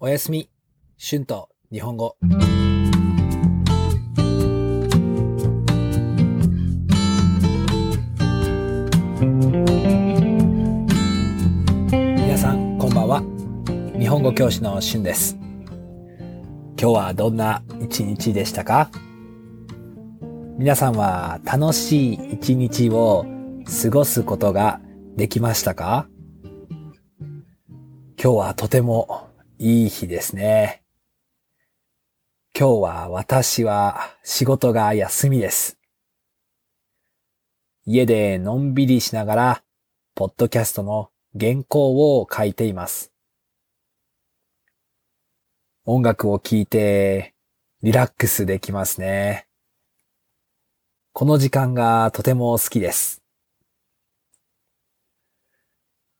おやすみ、春と日本語。皆さん、こんばんは。日本語教師の春です。今日はどんな一日でしたか？皆さんは楽しい一日を過ごすことができましたか？今日はとてもいい日ですね。今日は私は仕事が休みです。家でのんびりしながら、ポッドキャストの原稿を書いています。音楽を聴いてリラックスできますね。この時間がとても好きです。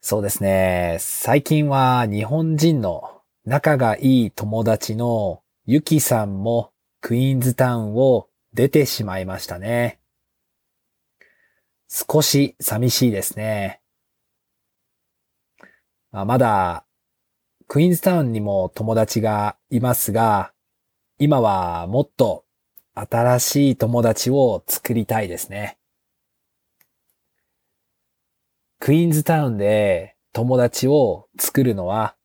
そうですね。最近は日本人の仲がいい友達のゆきさんもクイーンズタウンを出てしまいましたね。少し寂しいですね。まあまだクイーンズタウンにも友達がいますが、今はもっと新しい友達を作りたいですね。クイーンズタウンで友達を作るのは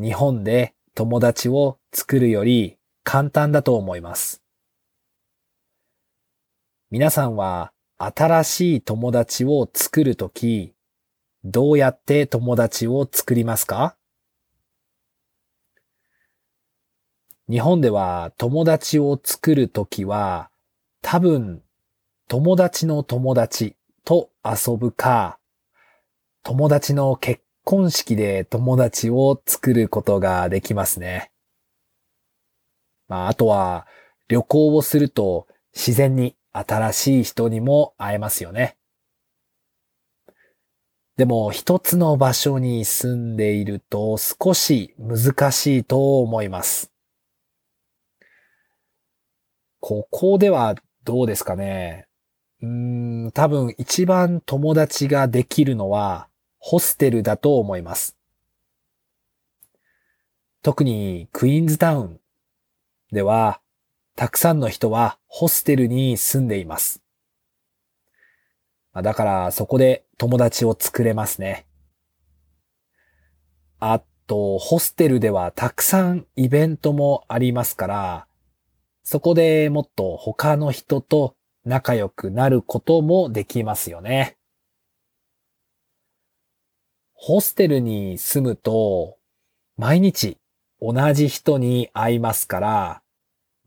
日本で友達を作るより簡単だと思います。皆さんは新しい友達を作るとき、どうやって友達を作りますか？日本では友達を作るときは、多分友達の友達と遊ぶか、友達の結婚式で友達を作ることができますね。まあ、あとは旅行をすると自然に新しい人にも会えますよね。でも一つの場所に住んでいると少し難しいと思います。ここではどうですかね。うーん、多分一番友達ができるのはホステルだと思います。特にクイーンズタウンでは、たくさんの人はホステルに住んでいます。だからそこで友達を作れますね。あと、ホステルではたくさんイベントもありますから、そこでもっと他の人と仲良くなることもできますよね。ホステルに住むと、毎日同じ人に会いますから、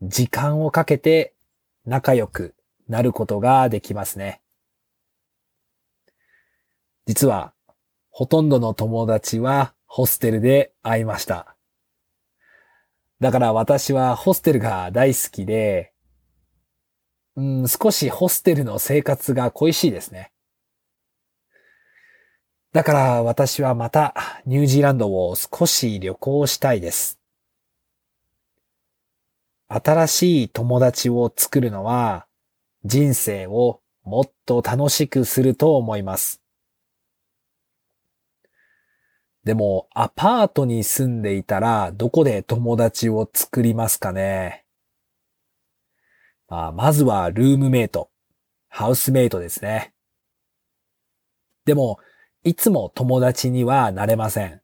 時間をかけて仲良くなることができますね。実は、ほとんどの友達はホステルで会いました。だから私はホステルが大好きで、うん、少しホステルの生活が恋しいですね。だから私はまたニュージーランドを少し旅行したいです。新しい友達を作るのは人生をもっと楽しくすると思います。でもアパートに住んでいたらどこで友達を作りますかね？まあ、まずはルームメイト、ハウスメイトですね。でも、いつも友達にはなれません。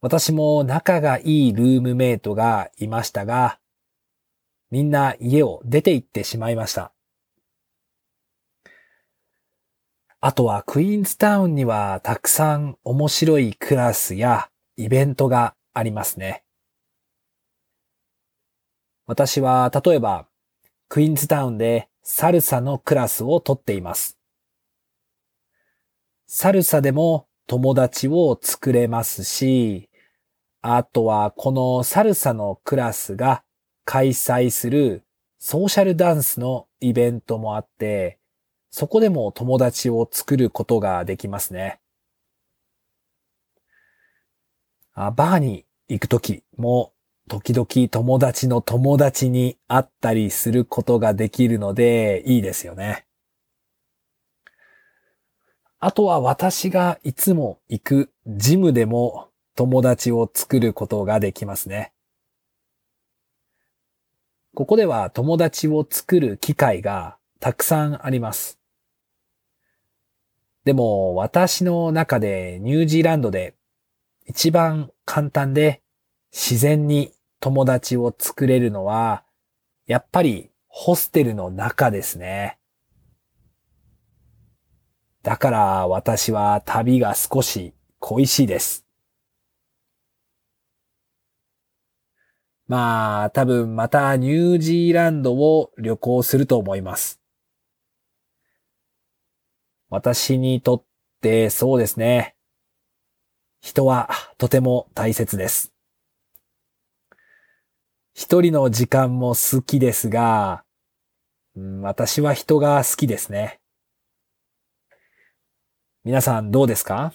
私も仲がいいルームメイトがいましたが、みんな家を出て行ってしまいました。あとはクイーンズタウンにはたくさん面白いクラスやイベントがありますね。私は例えばクイーンズタウンでサルサのクラスをとっています。サルサでも友達を作れますし、あとはこのサルサのクラスが開催するソーシャルダンスのイベントもあって、そこでも友達を作ることができますね。あバーに行くときも時々友達の友達に会ったりすることができるのでいいですよね。あとは私がいつも行くジムでも友達を作ることができますね。ここでは友達を作る機会がたくさんあります。でも私の中でニュージーランドで一番簡単で自然に友達を作れるのはやっぱりホステルの中ですね。だから私は旅が少し恋しいです。まあ、多分またニュージーランドを旅行すると思います。私にとってそうですね。人はとても大切です。一人の時間も好きですが、私は人が好きですね。皆さんどうですか？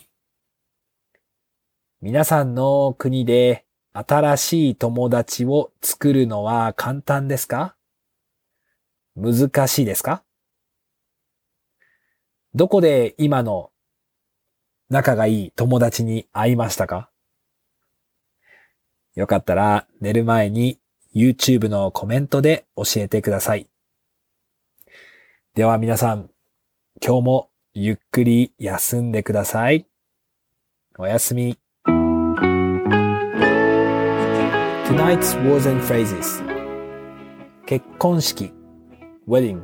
皆さんの国で新しい友達を作るのは簡単ですか？難しいですか？どこで今の仲がいい友達に会いましたか？よかったら寝る前に YouTube のコメントで教えてください。では皆さん、今日もゆっくり休んでください。おやすみ。Tonight's words and phrases 結婚式 wedding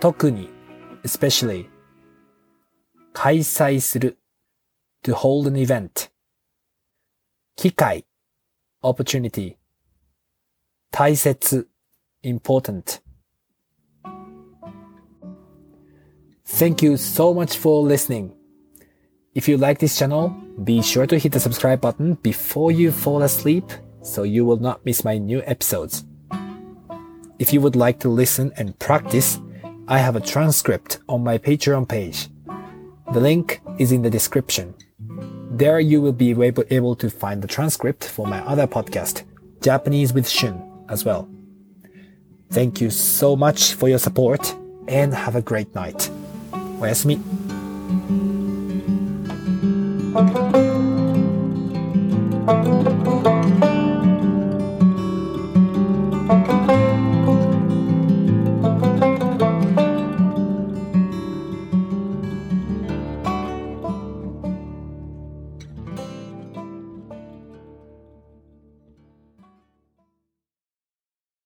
特に especially 開催する to hold an event 機会 opportunity 大切 important Thank you so much for listening. If you like this channel, be sure to hit the subscribe button before you fall asleep so you will not miss my new episodes. If you would like to listen and practice, I have a transcript on my Patreon page. The link is in the description. There you will be able to find the transcript for my other podcast, Japanese with Shun, as well. Thank you so much for your support and have a great night. おやすみ。